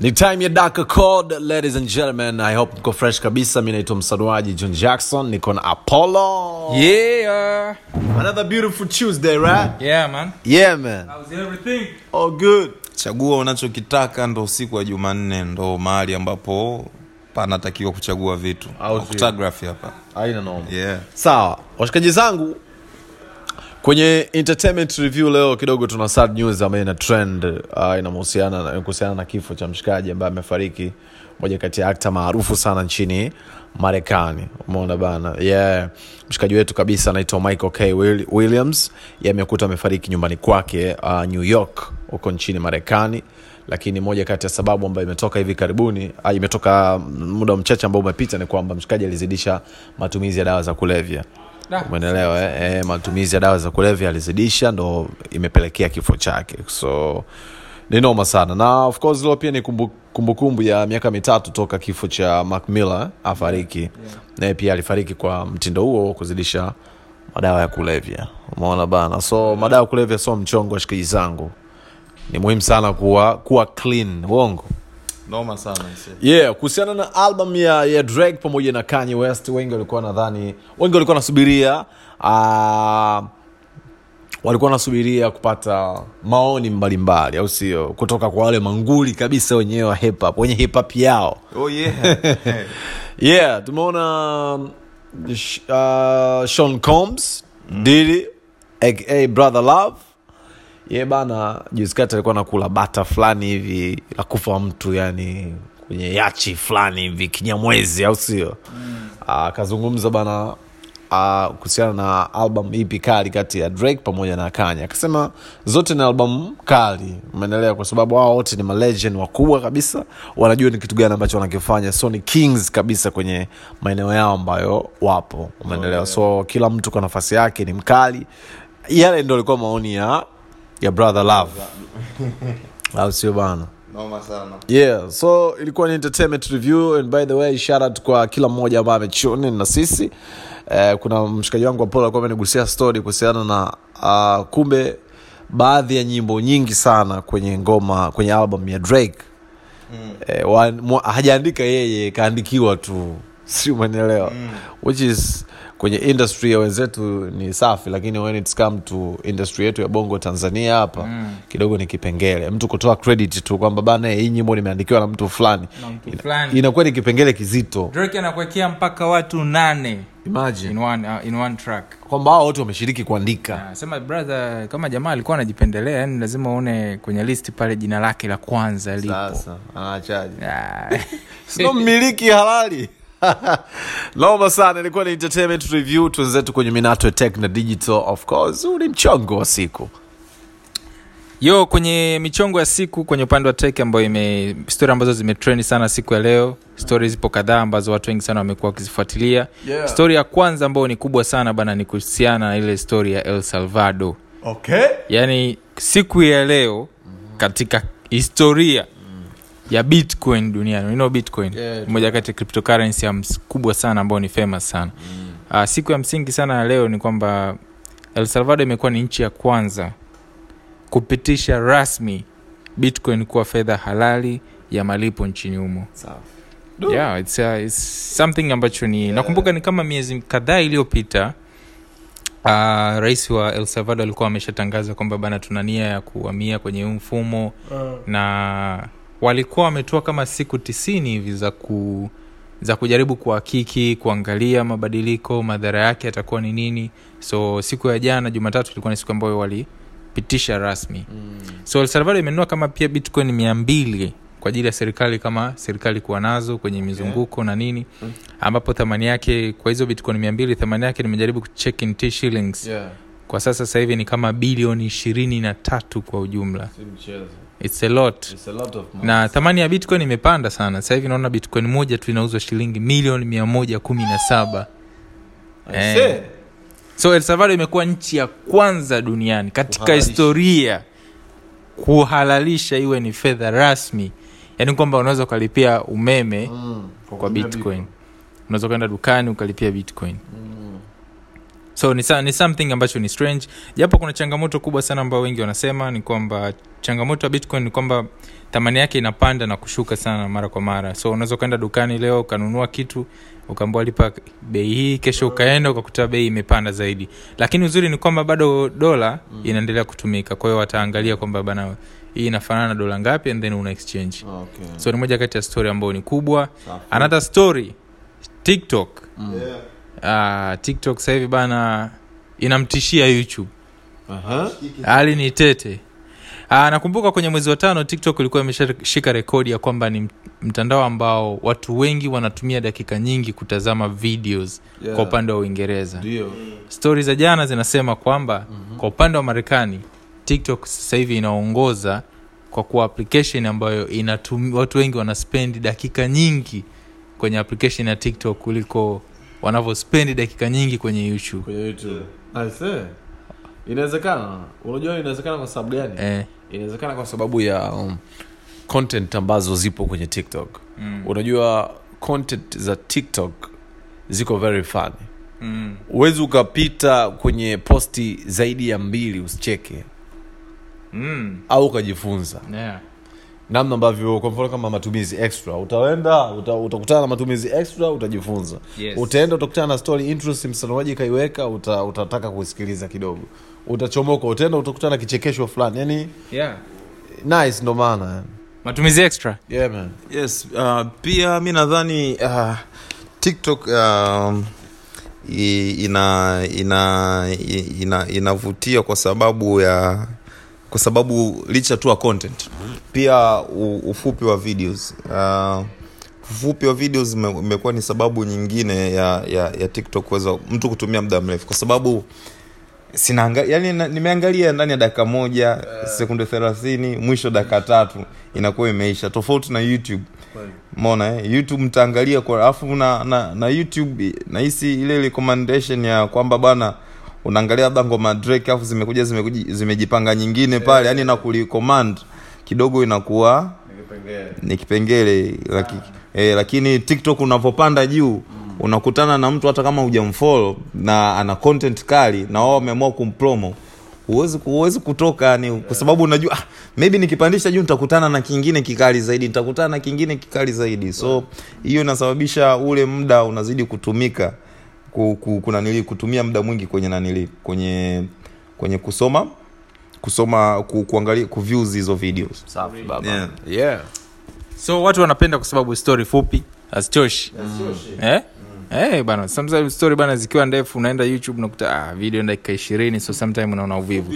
ni time ya Daka Code, ladies and gentlemen. I hope mko fresh kabisa. Mi naitwa msanuaji John Jackson, niko na Apollo. Yeah. Another beautiful Tuesday, right? Yeah, man. Yeah, man. How's everything? All good. chagua unachokitaka ndo usiku wa jumanne ndo mahali ambapo panatakiwa kuchagua vitu photography hapa Aina noma. yeah. Sawa, washikaji zangu, kwenye entertainment review leo kidogo tuna sad news ambayo ina trend uh, kuhusiana na kifo cha mshikaji ambaye amefariki, moja kati ya akta maarufu sana nchini Marekani. Umeona bana, yeah. Mshikaji wetu kabisa anaitwa Michael K Will- Williams, yeye amekuta amefariki nyumbani kwake uh, New York huko nchini Marekani lakini moja kati ya sababu ambayo imetoka hivi karibuni ah, imetoka muda mchache ambao umepita ni kwamba mshikaji alizidisha matumizi ya dawa za kulevya. Umeelewa eh? Eh, matumizi ya dawa za kulevya alizidisha ndo imepelekea kifo chake. So ni noma sana. Na of course leo pia ni kumbu- kumbukumbu ya miaka mitatu toka kifo cha Mac Miller afariki. Yeah. naye pia alifariki kwa mtindo huo wa kuzidisha madawa ya kulevya. Umeona bana? So madawa ya kulevya sio mchongo wa shikiji zangu. Ni muhimu sana kuwa kuwa clean. Uongo noma sana yeah kuhusiana na album ya, ya drake pamoja na kanye west wengi walikuwa nadhani wengi walikuwa wanasubiria uh, walikuwa wanasubiria kupata maoni mbalimbali au sio? Kutoka kwa wale manguli kabisa wenyewe wa hip hop wenye hip hop yao. Oh, yeah. yeah tumeona uh, Sean Combs Diddy aka Brother Love ye bana juzi kati alikuwa nakula bata fulani hivi la kufa mtu yani kwenye yachi fulani hivi kinyamwezi au sio? Akazungumza bana ah, kuhusiana na album ipi kali kati ya drake pamoja na kanya akasema zote ni album kali umeendelea kwa sababu wao wote ni malegend wakubwa kabisa wanajua ni kitu gani ambacho wanakifanya. So ni kings kabisa kwenye maeneo yao ambayo wapo umeendelewa so kila mtu kwa nafasi yake ni mkali. Yale ndo alikuwa maoni ya ya brother love. Au sio bana? Noma sana. Yeah so ilikuwa ni entertainment review and by the way shout out kwa kila mmoja ambaye amechuni na sisi. Eh, kuna mshikaji wangu apolo alikuwa amenigusia story kuhusiana na uh, kumbe baadhi ya nyimbo nyingi sana kwenye ngoma kwenye album ya drake. Mm. eh, hajaandika yeye kaandikiwa tu. Si umenielewa? Mm. which is kwenye industry ya wenzetu ni safi lakini when it's come to industry yetu ya bongo tanzania hapa mm. kidogo ni kipengele mtu kutoa credit tu kwamba bana hii nyimbo nimeandikiwa na mtu fulani Ina- inakuwa ni kipengele kizito Drake anakuwekea mpaka watu nane imagine in one, uh, in one track. kwamba hao wote wameshiriki kuandika Ah, Sema brother, kama jamaa alikuwa anajipendelea, yani lazima uone kwenye list pale jina lake la kwanza lipo. sasa anaachaje Ah. sio mmiliki halali noma sana ilikuwa ni entertainment review. Twenzetu kwenye minato tech na digital of course. Huu ni mchongo wa siku. Yo kwenye michongo ya siku kwenye upande wa tech ambayo ime stori ambazo zimetrend sana siku ya leo stori zipo kadhaa ambazo watu wengi sana wamekuwa wakizifuatilia. Yeah. stori ya kwanza ambayo ni kubwa sana bana ni kuhusiana na ile stori ya el salvador. Okay. Yaani siku ya leo katika historia ya bitcoin duniani. You know bitcoin? Yeah, moja kati ya cryptocurrency ya kubwa sana ambao ni famous sana. Mm. uh, siku ya msingi sana ya leo ni kwamba el salvador imekuwa ni nchi ya kwanza kupitisha rasmi bitcoin kuwa fedha halali ya malipo nchini humo. Yeah, it's, uh, it's something ambacho ni yeah. nakumbuka ni kama miezi kadhaa iliyopita uh, rais wa el salvador alikuwa ameshatangaza kwamba bana tuna nia ya kuhamia kwenye huu mfumo uh. na walikuwa wametoa kama siku tisini hivi za ku za kujaribu kuhakiki kuangalia mabadiliko madhara yake yatakuwa ni nini. So siku ya jana jumatatu ilikuwa ni siku ambayo walipitisha rasmi. Mm. so el salvador imenunua kama pia bitcoin mia mbili kwa ajili ya serikali kama serikali kuwa nazo kwenye mizunguko na nini ambapo thamani yake kwa hizo bitcoin mia mbili thamani yake nimejaribu kucheck in T shillings. Yeah. kwa sasa sasa hivi ni kama bilioni ishirini na tatu kwa ujumla. Si mchezo its a lot. It's a lot of money. na thamani ya bitcoin imepanda sana. Sasa hivi naona bitcoin moja tu inauzwa shilingi milioni mia moja kumi na saba. I so el salvador imekuwa nchi ya kwanza duniani katika Kuhalalisha. historia kuhalalisha iwe ni fedha rasmi. Yaani kwamba unaweza ukalipia umeme Mm. kwa bitcoin. Unaweza ukaenda dukani ukalipia bitcoin so ni, ni something ambacho ni strange japo kuna changamoto kubwa sana ambayo wengi wanasema ni kwamba changamoto ya bitcoin ni kwamba thamani yake inapanda na kushuka sana mara kwa mara so unaweza ukaenda dukani leo ukanunua kitu ukaambua lipa bei hii kesho ukaenda ukakuta bei imepanda zaidi lakini uzuri ni kwamba bado dola mm. inaendelea kutumika kwa hiyo wataangalia kwamba bana hii inafanana na dola ngapi and then una exchange okay. so ni moja kati ya story ambayo ni kubwa Safi. another story tiktok Mm. Uh, tiktok sahivi bana inamtishia youtube Aha. hali ni tete uh, nakumbuka kwenye mwezi wa tano tiktok ilikuwa imeshashika rekodi ya kwamba ni mtandao ambao watu wengi wanatumia dakika nyingi kutazama videos Yeah. kwa upande wa uingereza stori za jana zinasema kwamba mm-hmm. kwa upande wa marekani tiktok sasahivi inaongoza kwa kuwa application ambayo inatumi, watu wengi wanaspendi dakika nyingi kwenye application ya tiktok kuliko wanavyospendi dakika nyingi kwenye youtube. Kwenye youtube. I inawezekana. Unajua inawezekana kwa sababu gani? Eh, inawezekana kwa sababu ya um, content ambazo zipo kwenye tiktok. Mm, unajua content za tiktok ziko very funny. Mm, huwezi ukapita kwenye posti zaidi ya mbili usicheke. Mm, au ukajifunza. Yeah. Namna ambavyo kwa mfano kama matumizi extra utaenda uta, utakutana na matumizi extra utajifunza Yes. utaenda utakutana na story interest msanuaji kaiweka uta, utataka kusikiliza kidogo utachomoka utaenda utakutana na kichekesho fulani yani Yeah. nice ndo maana matumizi extra yeah, man. yes uh, pia mi nadhani uh, tiktok um, i- ina ina ina inavutia kwa sababu ya kwa sababu licha tu ya content. Pia ufupi wa videos. Uh, ufupi wa videos imekuwa ni sababu nyingine ya, ya, ya tiktok kuweza mtu kutumia muda mrefu. Kwa sababu sinaanga yani nimeangalia ndani ya dakika moja sekunde thelathini mwisho dakika tatu inakuwa imeisha. Tofauti na youtube. Mona eh? youtube mtaangalia kwa alafu na, na, na youtube nahisi ile recommendation ya kwamba bana unaangalia labda ngoma drake afu zimekuja zimejipanga nyingine pale yani na kulicommand kidogo inakuwa ni kipengele laki, eh, lakini tiktok unavyopanda juu unakutana na mtu hata kama hujamfollow na ana content kali na wao wameamua kumpromo. Huwezi huwezi kutoka yani kwa sababu unajua ah, maybe nikipandisha juu nitakutana na kingine kikali zaidi nitakutana na kingine kikali zaidi. So hiyo inasababisha ule muda unazidi kutumika ku, ku, kuna nili kutumia muda mwingi kwenye nanili kwenye kwenye kusoma kusoma ku, kuangalia kuviews hizo videos Safi, baba. Yeah. Yeah. so watu wanapenda kwa sababu story fupi hazichoshi eh? Eh, bana sometimes story bana zikiwa ndefu unaenda youtube unakuta ah, video dakika ishirini so sometime unaona uvivu.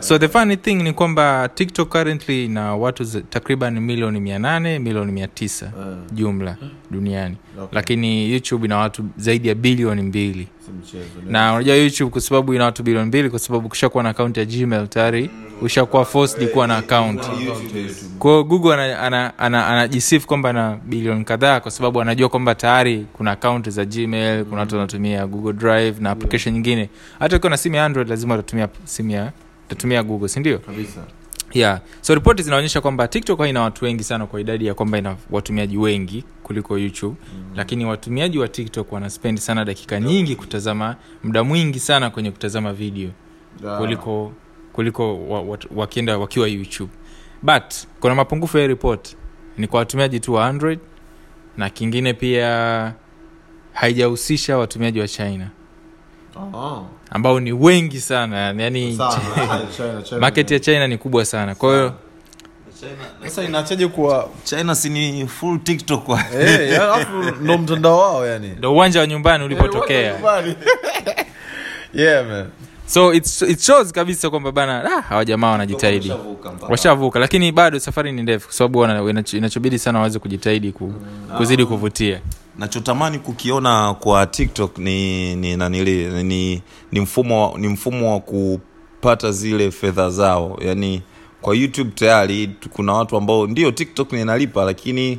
So the funny thing ni kwamba tiktok currently na watu takriban milioni mia nane milioni mia tisa Eh, jumla duniani. Okay. lakini youtube ina watu zaidi ya bilioni mbili mchezo, na unajua youtube kwa sababu ina watu bilioni mbili kwa sababu kushakuwa na akaunti ya gmail tayari ushakuwa forced kuwa na akaunti kwao google anajisifu ana, ana, anajisifu kwamba na bilioni kadhaa kwa sababu anajua kwamba tayari kuna akaunti za gmail kuna watu wanatumia google drive na application nyingine. Hata ukiwa na simu ya android lazima utatumia simu ya utatumia google sindio kabisa yeah. So ripoti zinaonyesha kwamba tiktok haina watu wengi sana kwa idadi ya kwamba ina watumiaji wengi kuliko youtube. Mm. lakini watumiaji wa tiktok wanaspendi sana dakika nyingi kutazama muda mwingi sana kwenye kutazama video Yeah. kuliko kuliko wa, wa, wakienda wakiwa youtube. But kuna mapungufu ya report. Ni kwa watumiaji tu wa android na kingine pia haijahusisha watumiaji wa china Aha. ambao ni wengi sana yani Sana. China, China. market ya china ni kubwa sana. Kwa hiyo sasa inachaje kuwa china sini full tiktok wa? Eh, alafu ndo mtandao wao yani. Ndo uwanja wa nyumbani ulipotokea. Yeah man. So it's, it shows kabisa kwamba bana ah, hawa jamaa wanajitahidi. Washavuka lakini bado safari ni ndefu kwa sababu inachobidi sana waweze kujitahidi ku, kuzidi kuvutia nachotamani kukiona kwa tiktok ni ni nanili ni, ni mfumo ni mfumo wa kupata zile fedha zao. Yani kwa youtube tayari kuna watu ambao ndio tiktok ninalipa lakini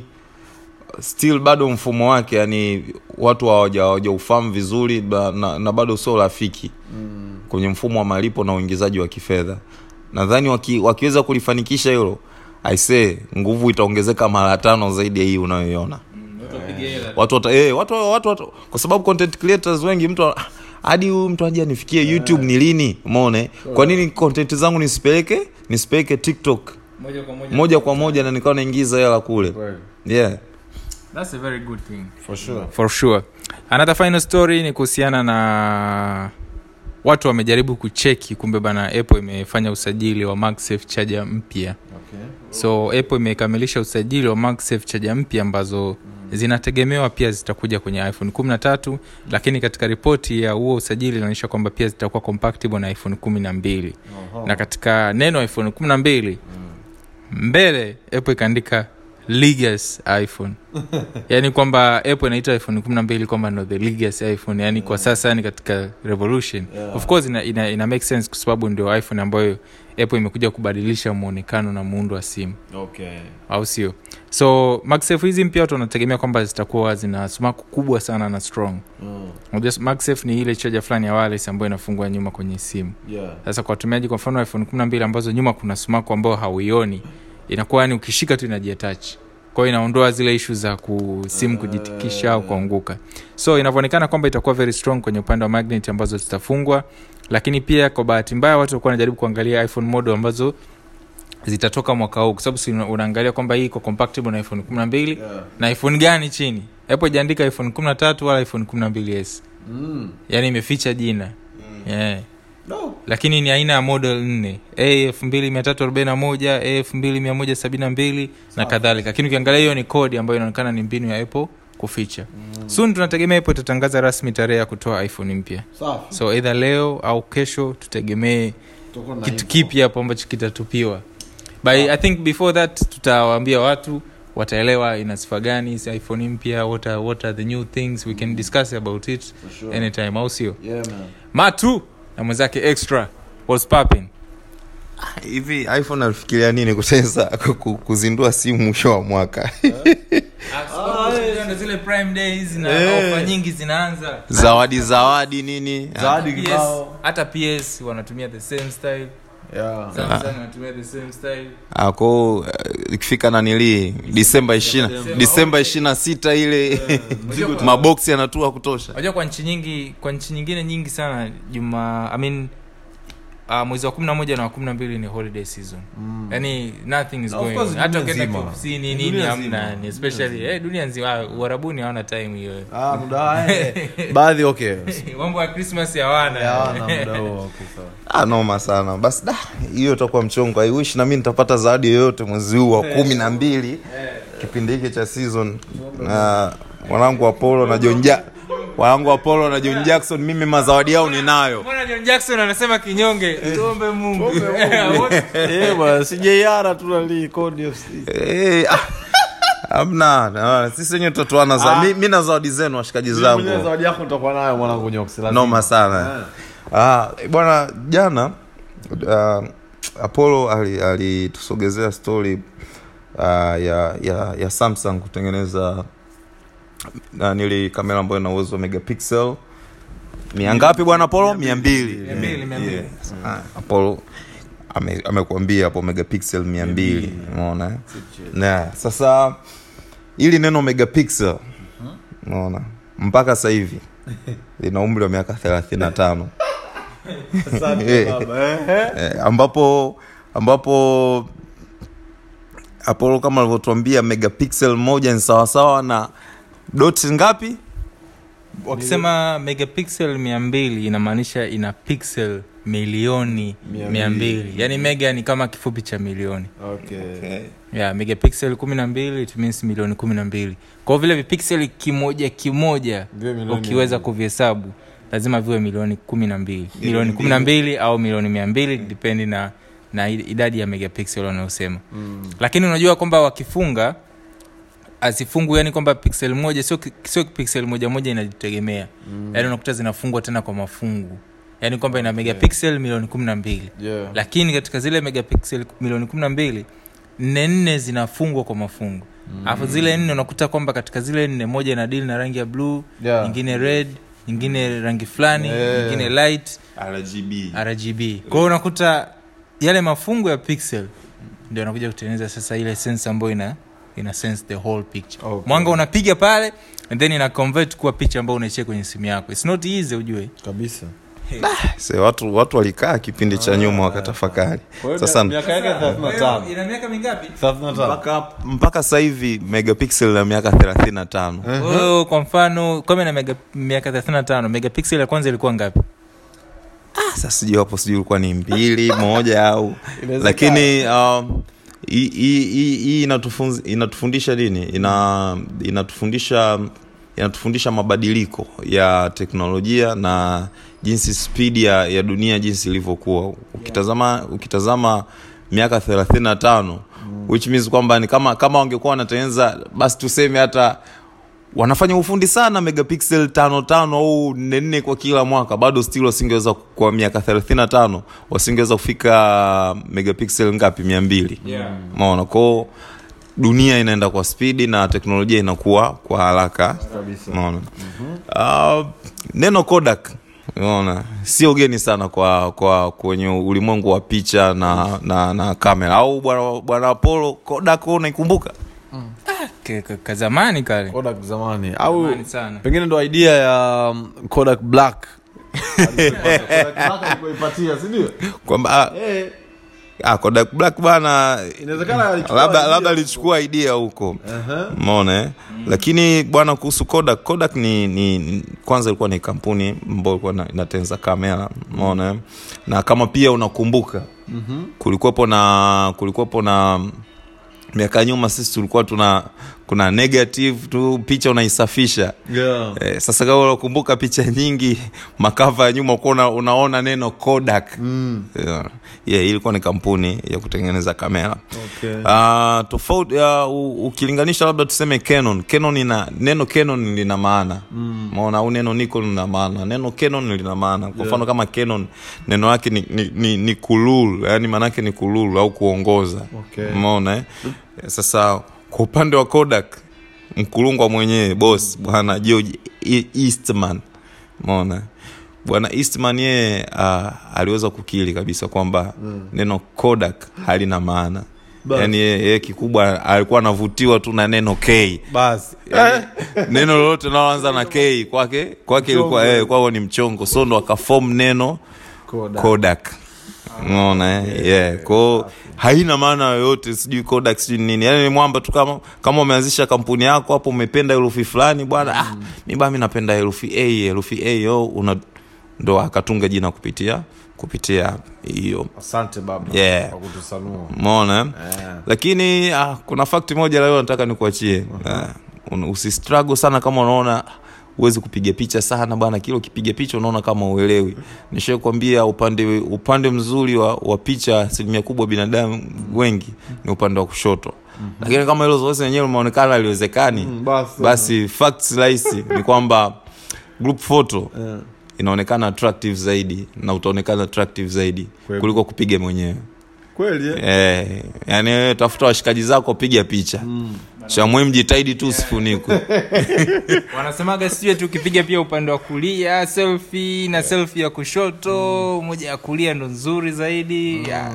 still bado mfumo wake yani watu hawaja- hawajaufahamu vizuri ba- na, na bado sio rafiki mm. kwenye mfumo wa malipo na uingizaji wa kifedha. Nadhani waki, wakiweza kulifanikisha hilo aisee nguvu itaongezeka mara tano zaidi ya hii unayoiona watu wata, eh, watu, watu, watu, kwa sababu content creators wengi mtu hadi huyu mtu aje anifikie youtube ni lini? Umeona kwa nini content zangu nisipeleke nisipeleke tiktok? Moja kwa moja. Moja kwa moja na nikawa naingiza hela kule. Yeah. That's a very good thing. for sure. For sure. Another final story ni kuhusiana na watu wamejaribu kucheki kumbe bana apple imefanya usajili wa magsafe charger mpya okay. So apple imekamilisha usajili wa magsafe chaja mpya ambazo zinategemewa pia zitakuja kwenye iphone 13 lakini katika ripoti ya huo usajili inaonyesha kwamba pia zitakuwa compatible na iphone 12 na katika neno iphone 12 mbele apple ikaandika iphone. Yaani kwamba apple inaita iphone 12 kwamba no the iphone. Yani kwa sasa yani katika revolution. Yeah. of course ina, ina, ina make sense kwa sababu ndio iphone ambayo apple imekuja kubadilisha mwonekano na muundo wa simu. Okay. Au sio? So maxf hizi mpya watu wanategemea kwamba zitakuwa zina sumaku kubwa sana na strong. Mm. maxf ni ile chaja fulani ya wireless ambayo inafungwa nyuma kwenye simu. Yeah. Sasa kwa watumiaji kwa mfano iphone 12 ambazo nyuma kuna sumaku ambayo hauioni inakuwa yani ukishika tu inajiatachi kwao inaondoa zile ishu za kusimu kujitikisha au kuanguka. So inavyoonekana kwamba itakuwa very strong kwenye upande wa magnet ambazo zitafungwa lakini pia kwa bahati mbaya watu walikuwa wanajaribu kuangalia iphone model ambazo zitatoka mwaka huu. Kwa sababu si unaangalia kwamba hii iko compatible na iphone 12 yeah. na iphone gani chini? Hapo ijaandika iphone 13 wala iphone 12s mm. yaani imeficha jina. Yeah. No. Lakini ni aina ya model nne. A elfu mbili mia tatu arobaini na moja a elfu mbili mia moja sabini na mbili na kadhalika. Lakini ukiangalia hiyo ni kodi ambayo inaonekana ni mbinu ya apple kuficha. Mm. soon tunategemea ipo itatangaza rasmi tarehe ya kutoa iphone mpya. So eidha leo au kesho tutegemee kitu kipya kipi hapo ambacho kitatupiwa. But i think before that tutawaambia watu wataelewa ina sifa gani iphone mpya what are, what are the new things we can discuss about it For sure. anytime au sio? Yeah man. Matu na mwenzake extra was popping hivi iphone alifikiria nini kusensa kuzindua simu mwisho wa mwaka. Ndo zile prime days na Eh. ofa nyingi zinaanza. Zawadi zawadi nini? Zawadi PS, kibao. Hata ps wanatumia the same style. Yeah. Samsung wanatumia the same style. Ako uh, ikifika nanilii disemba disemba ishiri na sita ile. Maboksi yanatua kutosha. unajua kwa nchi nyingi kwa nchi nyingine nyingi sana juma i mean Uh, mwezi wa kumi na moja na wa kumi na mbili ni holiday season. Mm. yani nothing is no, going course on. hata ukienda kiofisini nini hamna nzima. ni especially eh, dunia nzima. Uharabuni hawana time hiyo. Ah muda eh, baadhi okay. Mambo ya christmas hawana hawana muda huo wa kufa ah, noma sana. Basi da hiyo itakuwa mchongo. Aiwish na mi nitapata zawadi yoyote mwezi huu wa kumi na mbili. Kipindi hiki cha season. Na mwanangu apolo na john ja Apollo apolo na john jackson mimi mazawadi yao ninayo. Mbona john jackson anasema kinyonge? Tuombe mungu. Eh bwana sijaiara tu nali code FC Eh, ah, hamna sisi wenyewe tutatuana za mi, mi na zawadi zenu washikaji zangu. zawadi yako utakuwa nayo mwanangu nyoksi lazima. noma sana. Ah, bwana jana uh, apollo alitusogezea ali story uh, ya, ya, ya samsung kutengeneza uh, nili kamera ambayo ina uwezo wa megapixel. Mia ngapi bwana apollo? Mia mbili. Ah, apollo ame- amekuambia hapo megapixel mia mbili. umeona eh? na sasa ili neno megapixel unaona? Mpaka sasa hivi lina umri wa miaka thelathini na tano. Asante baba eh. eh, ambapo ambapo apollo kama alivyotuambia megapixel moja ni sawasawa na dot ngapi? Wakisema megapixel mia mbili inamaanisha ina pixel milioni Mia mbili. yani yaani mega ni kama kifupi cha milioni. Okay. Yeah, megapixel kumi na mbili it means milioni kumi na mbili. Kwao vile vipixel kimoja kimoja ukiweza kuvihesabu lazima viwe milioni kumi na mbili. Milioni kumi na mbili. au milioni mia mbili dipendi na na idadi ya megapixel wanayosema Mm. lakini unajua kwamba wakifunga asifungu yani kwamba pixel moja sio ki- sio pixel moja moja inajitegemea. Mm. yani unakuta zinafungwa tena kwa mafungu. Yani kwamba ina megapixel milioni kumi na mbili. Yeah. Lakini katika zile megapixel milioni kumi na mbili nne nne zinafungwa kwa mafungu. Alafu zile nne unakuta kwamba katika zile nne moja ina dili na rangi ya bluu Yeah. nyingine red nyingine rangi fulani Yeah. nyingine light. Rgb rgb kwa unakuta yale mafungu ya pixel ndio anakuja kutengeneza sasa ile sensa ambayo ina ina sense the whole picture. Okay. mwanga unapiga pale and then ina convert kuwa picha ambayo unaichia kwenye simu yako. Its not easy ujue. Kabisa. Se, watu watu walikaa kipindi cha nyuma wakatafakari. Sasa miaka yake 35 ina miaka mingapi? 35 mpaka mpaka sasa hivi megapixel na miaka 35 oh, kwa mfano kama na mega, miaka 35 megapixel ya kwanza ilikuwa ngapi? Ah, sasa sijui hapo sijui ulikuwa ni mbili moja au. Lakini um, hii- inatufundisha nini? Ina inatufundisha inatufundisha mabadiliko ya teknolojia na jinsi spidi ya, ya dunia jinsi ilivyokuwa. Ukitazama ukitazama miaka 35 which means kwamba ni kama kama wangekuwa wanatengeneza basi tuseme hata wanafanya ufundi sana megapixel tano tano au nne nne kwa kila mwaka. Bado still wasingeweza kwa miaka 35 wasingeweza kufika megapixel ngapi? Mia mbili. Yeah. maona kwao dunia inaenda kwa spidi na teknolojia inakuwa kwa haraka. Mm-hmm. uh, neno kodak. Unaona sio geni sana kwa kwa kwenye ulimwengu wa picha na na, na kamera. Au bwana bwana apollo kodak unaikumbuka kazamani kale kodak zamani au Zamani sana. pengine ndo idea ya um, kodak black Kodak Black alikuipatia, si ndio? kwamba ah, Eh, ah, kodak black bana inawezekana alichukua labda idea labda alichukua idea huko Aha. eh? lakini bwana kuhusu kodak kodak ni, ni ni- kwanza ilikuwa ni kampuni ambayo ilikuwa ina- inatengeneza kamera eh? na kama pia unakumbuka mm-hmm. kulikuwepo na kulikuwepo na miaka ya nyuma sisi tulikuwa tuna kuna negative tu picha unaisafisha Yeah. Eh, sasa kama unakumbuka picha nyingi makava ya nyuma ukuwa unaona neno kodak mm. yeah. yeah, ilikuwa ni kampuni ya kutengeneza kamera Okay. uh, tofauti uh, ukilinganisha labda tuseme canon canon ina neno canon lina maana mm. maona au neno nikon lina maana neno canon lina maana kwa mfano kama canon neno yake ni, ni, ni, ni kulul yani maanaake ni kulul au kuongoza Okay. maona eh? sasa kwa upande wa kodak mkulungwa mwenyewe bos bwana george E- eastman. Umeona? Bwana eastman yeye uh, aliweza kukili kabisa kwamba mm. neno kodak halina maana. Yani yaani yeye kikubwa alikuwa anavutiwa tu na neno k. Basi neno lolote linaloanza na k kwake kwake ilikuwa eh, kwao ni mchongo. So ndo akafom neno Kodak. kodak unaona yeah, yeah. kwao haina maana yoyote sijui kodak sijui nini yaani ni mwamba tu kama kama umeanzisha kampuni yako hapo umependa herufi fulani bwana ah, mi bami napenda herufi a herufi a una ndo akatunga jina kupitia kupitia hiyo asante baba Yeah. mona umeona eh? Eh. lakini ah, kuna fakti moja leo nataka nikuachie uh, usistrago sana kama unaona huwezi kupiga picha sana bwana. Kila ukipiga picha unaona kama uelewi. Nishakwambia upande upande mzuri wa, wa picha asilimia kubwa binadamu wengi ni upande wa kushoto. Lakini kama hilo zoezi lenyewe limeonekana aliwezekani Mm, basi. basi facts rahisi ni kwamba group photo yeah. inaonekana attractive zaidi na utaonekana attractive zaidi kuliko kupiga mwenyewe kweli eh? Eh, yani wewe tafuta washikaji zako piga picha. Mm. cha muhimu jitahidi tu usifunikwe. Wanasemaga sijue tu ukipiga pia upande wa kulia selfi na selfi ya kushoto moja ya kulia ndo nzuri zaidi. Yeah.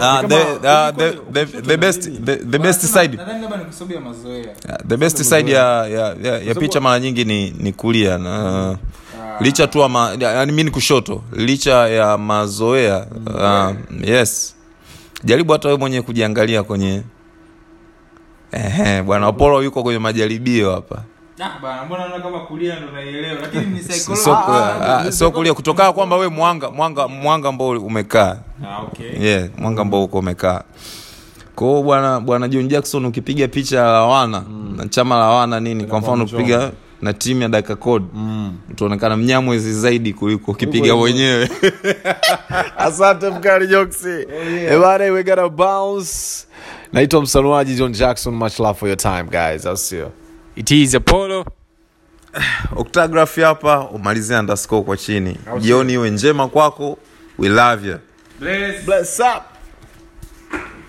Ah, the, ah, the, the, the best the, the best side. nadhani labda ni kwa sababu ya the best side ya, ya, ya, ya picha mara nyingi ni, ni kulia na licha tu yani mi ni kushoto licha ya mazoea uh, yes jaribu hata wewe mwenyewe kujiangalia kwenye Ehe, bwana apolo yuko kwenye majaribio hapa. Sio kulia. Kutokana kwamba we mwanga mwanga mwanga ambao umekaa. Ah, okay. yeah, mwanga ambao uko umekaa. Kwao bwana bwana john jackson ukipiga picha ya lawana na chama lawana nini kwa mfano ukipiga na timu ya dakika code Mm. utaonekana mnyamwezi zaidi kuliko ukipiga mwenyewe asante mkali joksi. Yeah. ebane we gotta bounce. Naitwa msanuaji john jackson much love for your time guys. Sio? It is Apollo. octagraphy hapa umalizie underscore kwa chini. Jioni iwe njema kwako. We love you. Bless. bless up